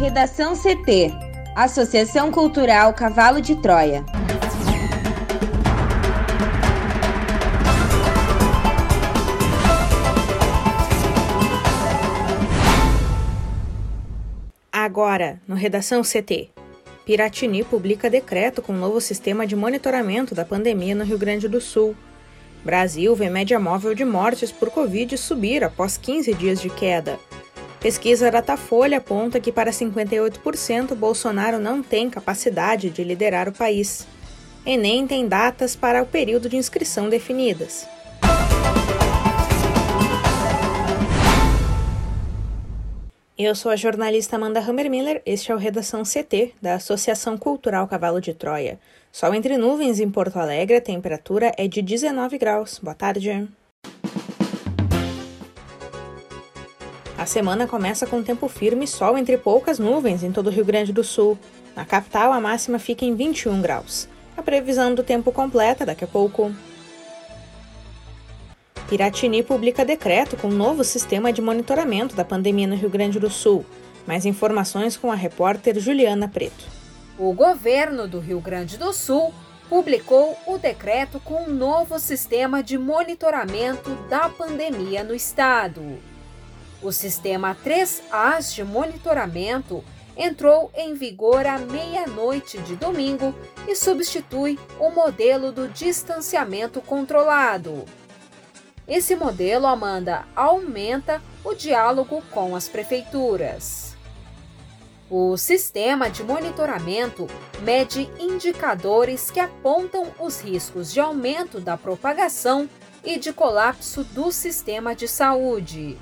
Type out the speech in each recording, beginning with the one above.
Redação CT Associação Cultural Cavalo de Troia. Agora, no Redação CT. Piratini publica decreto com novo sistema de monitoramento da pandemia no Rio Grande do Sul. Brasil vê média móvel de mortes por Covid subir após 15 dias de queda. Pesquisa Datafolha aponta que para 58% Bolsonaro não tem capacidade de liderar o país. Enem tem datas para o período de inscrição definidas. Eu sou a jornalista Amanda Hammermiller, este é o Redação CT, da Associação Cultural Cavalo de Troia. Sol entre nuvens em Porto Alegre, a temperatura é de 19 graus. Boa tarde. Semana começa com tempo firme e sol entre poucas nuvens em todo o Rio Grande do Sul. Na capital, a máxima fica em 21 graus. A previsão do tempo completa daqui a pouco. Piratini publica decreto com um novo sistema de monitoramento da pandemia no Rio Grande do Sul. Mais informações com a repórter Juliana Preto. O governo do Rio Grande do Sul publicou o decreto com um novo sistema de monitoramento da pandemia no estado. O sistema 3As de monitoramento entrou em vigor à meia-noite de domingo e substitui o modelo do distanciamento controlado. Esse modelo, Amanda, aumenta o diálogo com as prefeituras. O sistema de monitoramento mede indicadores que apontam os riscos de aumento da propagação e de colapso do sistema de saúde.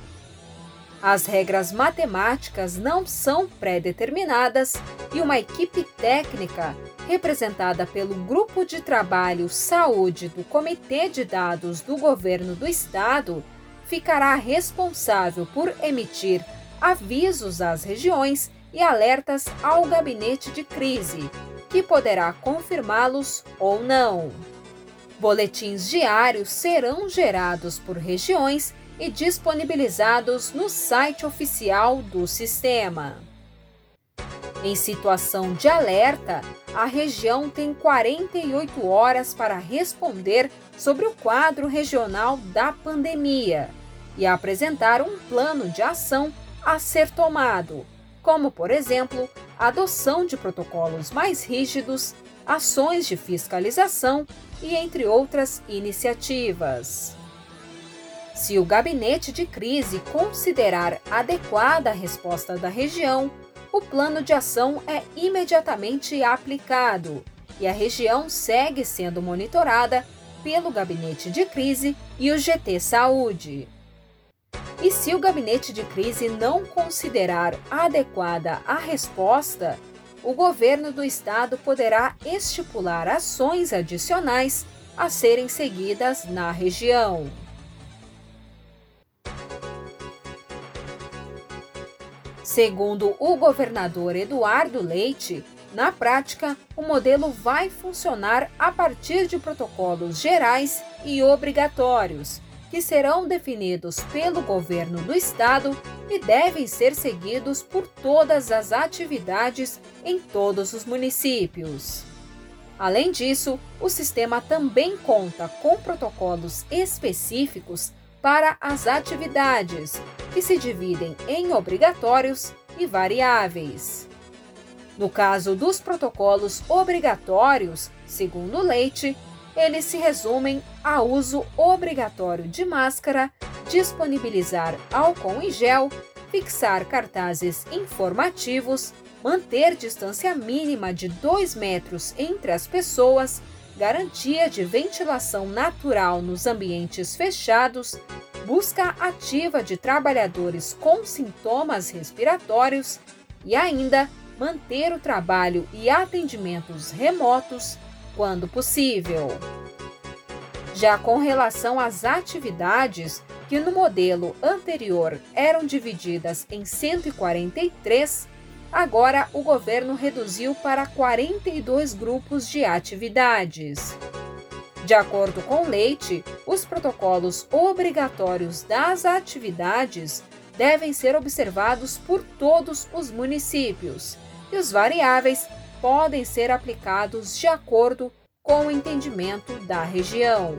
As regras matemáticas não são pré-determinadas e uma equipe técnica, representada pelo Grupo de Trabalho Saúde do Comitê de Dados do Governo do Estado, ficará responsável por emitir avisos às regiões e alertas ao gabinete de crise, que poderá confirmá-los ou não. Boletins diários serão gerados por regiões e disponibilizados no site oficial do sistema. Em situação de alerta, a região tem 48 horas para responder sobre o quadro regional da pandemia e apresentar um plano de ação a ser tomado, como, por exemplo, adoção de protocolos mais rígidos, ações de fiscalização e entre outras iniciativas. Se o gabinete de crise considerar adequada a resposta da região, o plano de ação é imediatamente aplicado e a região segue sendo monitorada pelo gabinete de crise e o GT Saúde. E se o gabinete de crise não considerar adequada a resposta, o governo do estado poderá estipular ações adicionais a serem seguidas na região. Segundo o governador Eduardo Leite, na prática, o modelo vai funcionar a partir de protocolos gerais e obrigatórios, que serão definidos pelo governo do estado e devem ser seguidos por todas as atividades em todos os municípios. Além disso, o sistema também conta com protocolos específicos para as atividades, que se dividem em obrigatórios e variáveis. No caso dos protocolos obrigatórios, segundo Leite, eles se resumem a uso obrigatório de máscara, disponibilizar álcool em gel, fixar cartazes informativos, manter distância mínima de 2 metros entre as pessoas, garantia de ventilação natural nos ambientes fechados, busca ativa de trabalhadores com sintomas respiratórios e ainda manter o trabalho e atendimentos remotos quando possível. Já com relação às atividades, que no modelo anterior eram divididas em 143, Agora, o governo reduziu para 42 grupos de atividades. De acordo com Leite, os protocolos obrigatórios das atividades devem ser observados por todos os municípios e os variáveis podem ser aplicados de acordo com o entendimento da região.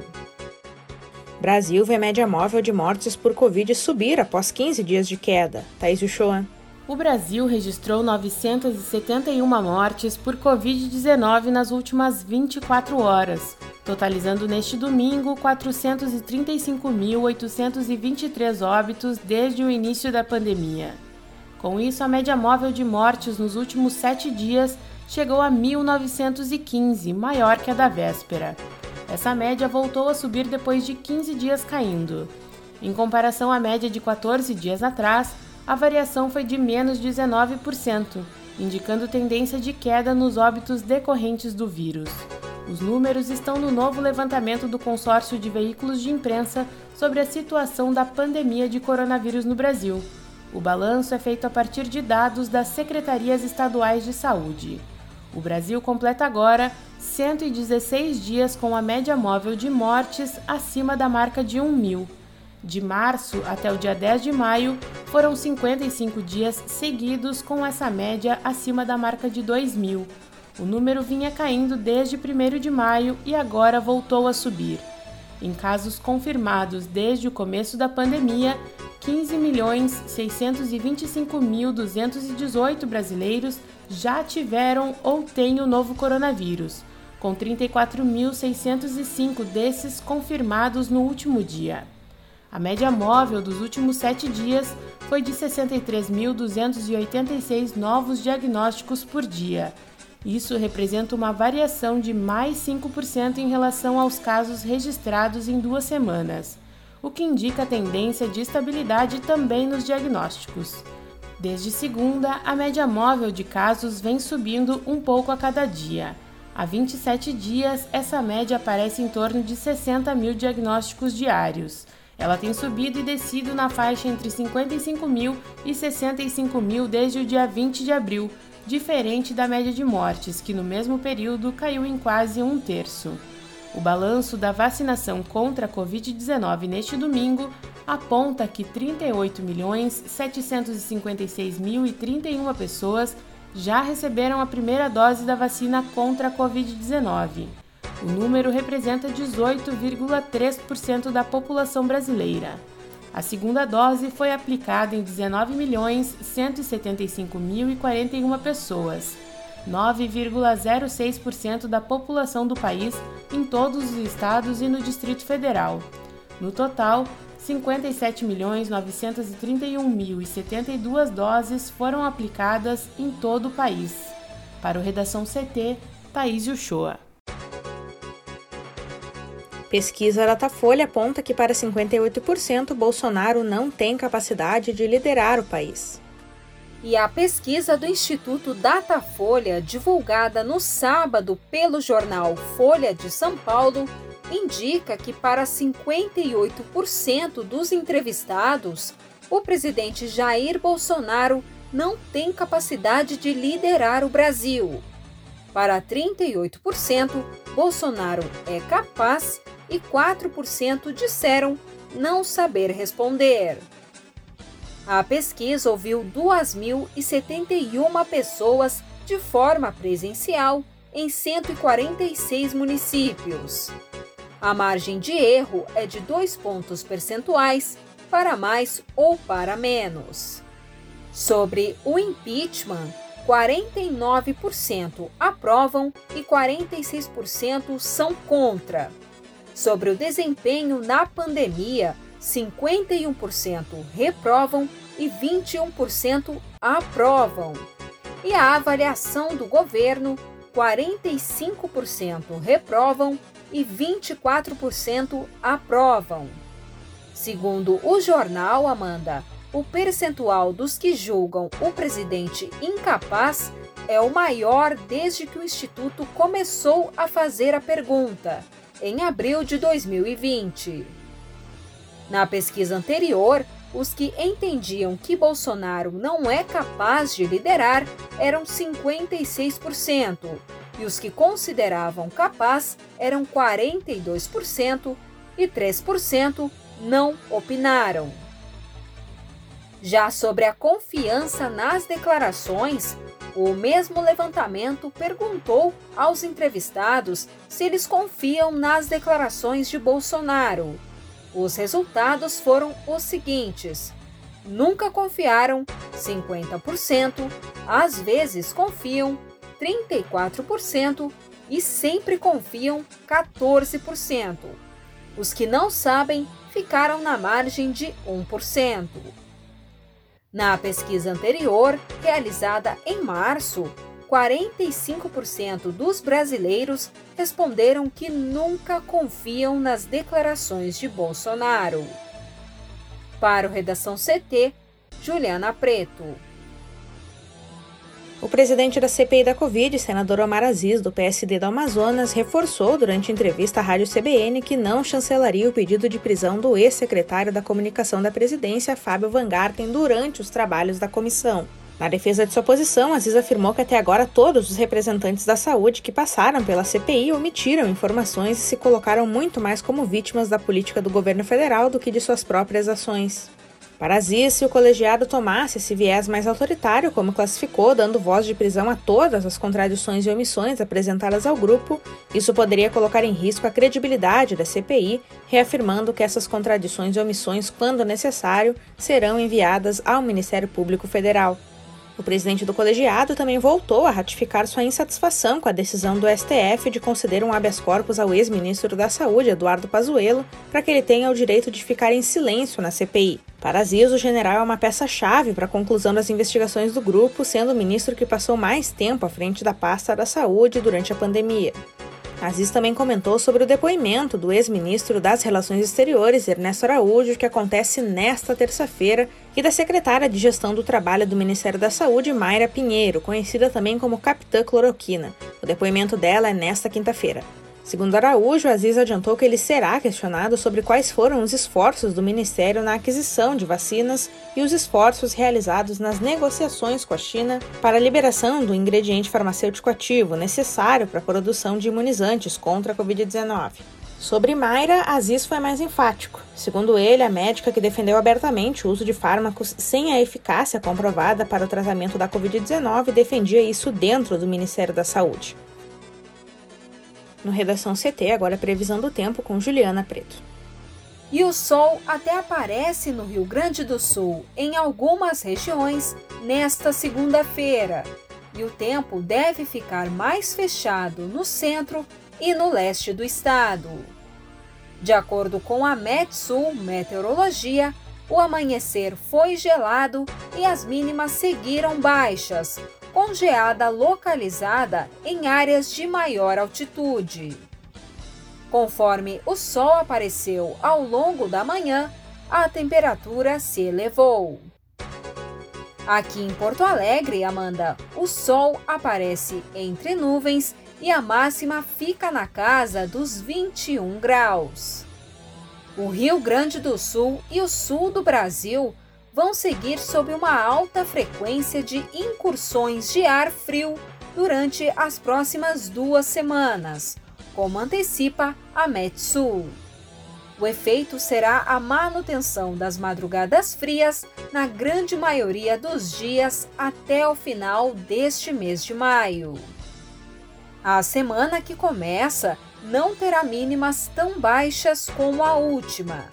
Brasil vê média móvel de mortes por Covid subir após 15 dias de queda. Thaís Uchoa. O Brasil registrou 971 mortes por Covid-19 nas últimas 24 horas, totalizando neste domingo 435.823 óbitos desde o início da pandemia. Com isso, a média móvel de mortes nos últimos sete dias chegou a 1.915, maior que a da véspera. Essa média voltou a subir depois de 15 dias caindo. Em comparação à média de 14 dias atrás, a variação foi de menos 19%, indicando tendência de queda nos óbitos decorrentes do vírus. Os números estão no novo levantamento do consórcio de veículos de imprensa sobre a situação da pandemia de coronavírus no Brasil. O balanço é feito a partir de dados das secretarias estaduais de saúde. O Brasil completa agora 116 dias com a média móvel de mortes acima da marca de 1 mil. De março até o dia 10 de maio, foram 55 dias seguidos com essa média acima da marca de 2 mil. O número vinha caindo desde 1 de maio e agora voltou a subir. Em casos confirmados desde o começo da pandemia, 15.625.218 brasileiros já tiveram ou têm o novo coronavírus, com 34.605 desses confirmados no último dia. A média móvel dos últimos sete dias foi de 63.286 novos diagnósticos por dia. Isso representa uma variação de mais 5% em relação aos casos registrados em duas semanas o que indica a tendência de estabilidade também nos diagnósticos. Desde segunda, a média móvel de casos vem subindo um pouco a cada dia. Há 27 dias, essa média aparece em torno de 60 mil diagnósticos diários. Ela tem subido e descido na faixa entre 55 mil e 65 mil desde o dia 20 de abril, diferente da média de mortes, que no mesmo período caiu em quase um terço. O balanço da vacinação contra a Covid-19 neste domingo aponta que 38.756.031 pessoas já receberam a primeira dose da vacina contra a Covid-19. O número representa 18,3% da população brasileira. A segunda dose foi aplicada em 19.175.041 pessoas 9,06% da população do país em todos os estados e no Distrito Federal. No total, 57.931.072 doses foram aplicadas em todo o país. Para o Redação CT, Thaís Uchoa. Pesquisa Datafolha aponta que para 58% Bolsonaro não tem capacidade de liderar o país. E a pesquisa do Instituto Datafolha, divulgada no sábado pelo jornal Folha de São Paulo, indica que para 58% dos entrevistados, o presidente Jair Bolsonaro não tem capacidade de liderar o Brasil. Para 38%, Bolsonaro é capaz e 4% disseram não saber responder. A pesquisa ouviu 2.071 pessoas de forma presencial em 146 municípios. A margem de erro é de 2 pontos percentuais para mais ou para menos. Sobre o impeachment, 49% aprovam e 46% são contra. Sobre o desempenho na pandemia, 51% reprovam e 21% aprovam. E a avaliação do governo, 45% reprovam e 24% aprovam. Segundo o jornal Amanda, o percentual dos que julgam o presidente incapaz é o maior desde que o Instituto começou a fazer a pergunta, em abril de 2020. Na pesquisa anterior, os que entendiam que Bolsonaro não é capaz de liderar eram 56%, e os que consideravam capaz eram 42%, e 3% não opinaram. Já sobre a confiança nas declarações, o mesmo levantamento perguntou aos entrevistados se eles confiam nas declarações de Bolsonaro. Os resultados foram os seguintes: nunca confiaram, 50%, às vezes confiam, 34% e sempre confiam, 14%. Os que não sabem ficaram na margem de 1%. Na pesquisa anterior, realizada em março, 45% dos brasileiros responderam que nunca confiam nas declarações de Bolsonaro. Para o Redação CT, Juliana Preto. O presidente da CPI da Covid, senador Omar Aziz, do PSD do Amazonas, reforçou durante entrevista à Rádio CBN que não chancelaria o pedido de prisão do ex-secretário da Comunicação da Presidência, Fábio Van Garten, durante os trabalhos da comissão. Na defesa de sua posição, Aziz afirmou que até agora todos os representantes da saúde que passaram pela CPI omitiram informações e se colocaram muito mais como vítimas da política do governo federal do que de suas próprias ações. Para Aziz, se o colegiado tomasse esse viés mais autoritário, como classificou, dando voz de prisão a todas as contradições e omissões apresentadas ao grupo, isso poderia colocar em risco a credibilidade da CPI, reafirmando que essas contradições e omissões, quando necessário, serão enviadas ao Ministério Público Federal. O presidente do colegiado também voltou a ratificar sua insatisfação com a decisão do STF de conceder um habeas corpus ao ex-ministro da Saúde, Eduardo Pazuello, para que ele tenha o direito de ficar em silêncio na CPI. Para Aziz, o general é uma peça-chave para a conclusão das investigações do grupo, sendo o ministro que passou mais tempo à frente da pasta da saúde durante a pandemia. Aziz também comentou sobre o depoimento do ex-ministro das Relações Exteriores, Ernesto Araújo, que acontece nesta terça-feira, e da secretária de Gestão do Trabalho do Ministério da Saúde, Mayra Pinheiro, conhecida também como Capitã Cloroquina. O depoimento dela é nesta quinta-feira. Segundo Araújo, Aziz adiantou que ele será questionado sobre quais foram os esforços do Ministério na aquisição de vacinas e os esforços realizados nas negociações com a China para a liberação do ingrediente farmacêutico ativo necessário para a produção de imunizantes contra a Covid-19. Sobre Mayra, Aziz foi mais enfático. Segundo ele, a médica que defendeu abertamente o uso de fármacos sem a eficácia comprovada para o tratamento da Covid-19 defendia isso dentro do Ministério da Saúde. No Redação CT, agora previsão do tempo com Juliana Preto. E o sol até aparece no Rio Grande do Sul, em algumas regiões, nesta segunda-feira. E o tempo deve ficar mais fechado no centro e no leste do estado. De acordo com a Metsul Meteorologia, o amanhecer foi gelado e as mínimas seguiram baixas, com geada localizada em áreas de maior altitude. Conforme o sol apareceu ao longo da manhã, a temperatura se elevou. Aqui em Porto Alegre, Amanda, o sol aparece entre nuvens e a máxima fica na casa dos 21 graus. O Rio Grande do Sul e o sul do Brasil vão seguir sob uma alta frequência de incursões de ar frio durante as próximas duas semanas, como antecipa a Metsul. O efeito será a manutenção das madrugadas frias na grande maioria dos dias até o final deste mês de maio. A semana que começa não terá mínimas tão baixas como a última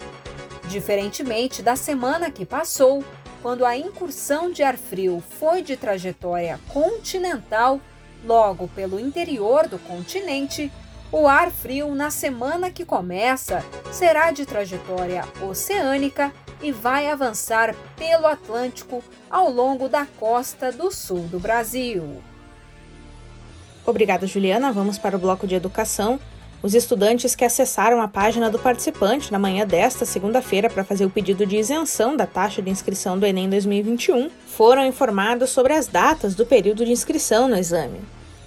Diferentemente da semana que passou, quando a incursão de ar frio foi de trajetória continental, logo pelo interior do continente, o ar frio na semana que começa será de trajetória oceânica e vai avançar pelo Atlântico ao longo da costa do sul do Brasil. Obrigada, Juliana. Vamos para o bloco de educação. Os estudantes que acessaram a página do participante na manhã desta segunda-feira para fazer o pedido de isenção da taxa de inscrição do Enem 2021 foram informados sobre as datas do período de inscrição no exame.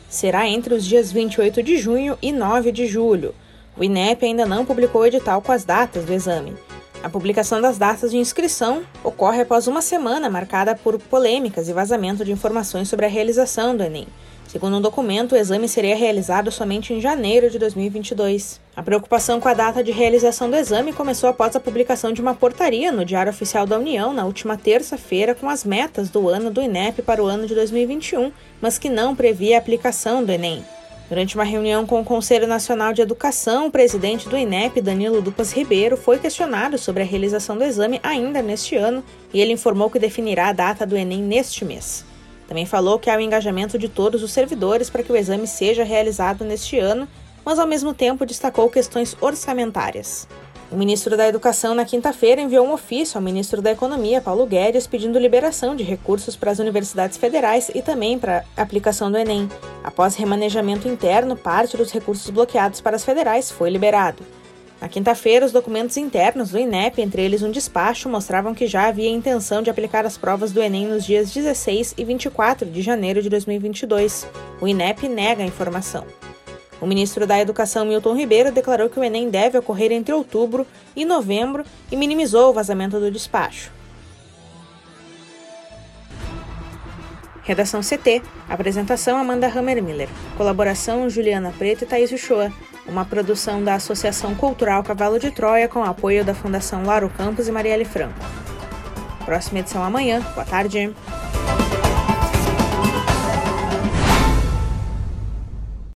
Será entre os dias 28 de junho e 9 de julho. O INEP ainda não publicou o edital com as datas do exame. A publicação das datas de inscrição ocorre após uma semana marcada por polêmicas e vazamento de informações sobre a realização do Enem. Segundo um documento, o exame seria realizado somente em janeiro de 2022. A preocupação com a data de realização do exame começou após a publicação de uma portaria no Diário Oficial da União na última terça-feira com as metas do ano do INEP para o ano de 2021, mas que não previa a aplicação do Enem. Durante uma reunião com o Conselho Nacional de Educação, o presidente do INEP, Danilo Dupas Ribeiro, foi questionado sobre a realização do exame ainda neste ano e ele informou que definirá a data do Enem neste mês. Também falou que há o engajamento de todos os servidores para que o exame seja realizado neste ano, mas ao mesmo tempo destacou questões orçamentárias. O ministro da Educação, na quinta-feira, enviou um ofício ao ministro da Economia, Paulo Guedes, pedindo liberação de recursos para as universidades federais e também para a aplicação do Enem. Após remanejamento interno, parte dos recursos bloqueados para as federais foi liberado. Na quinta-feira, os documentos internos do INEP, entre eles um despacho, mostravam que já havia intenção de aplicar as provas do Enem nos dias 16 e 24 de janeiro de 2022. O INEP nega a informação. O ministro da Educação, Milton Ribeiro, declarou que o Enem deve ocorrer entre outubro e novembro e minimizou o vazamento do despacho. Redação CT. Apresentação Amanda Hammermiller. Colaboração Juliana Preto e Thaís Uchoa uma produção da Associação Cultural Cavalo de Troia com apoio da Fundação Laro Campos e Marielle Franco. Próxima edição amanhã. Boa tarde.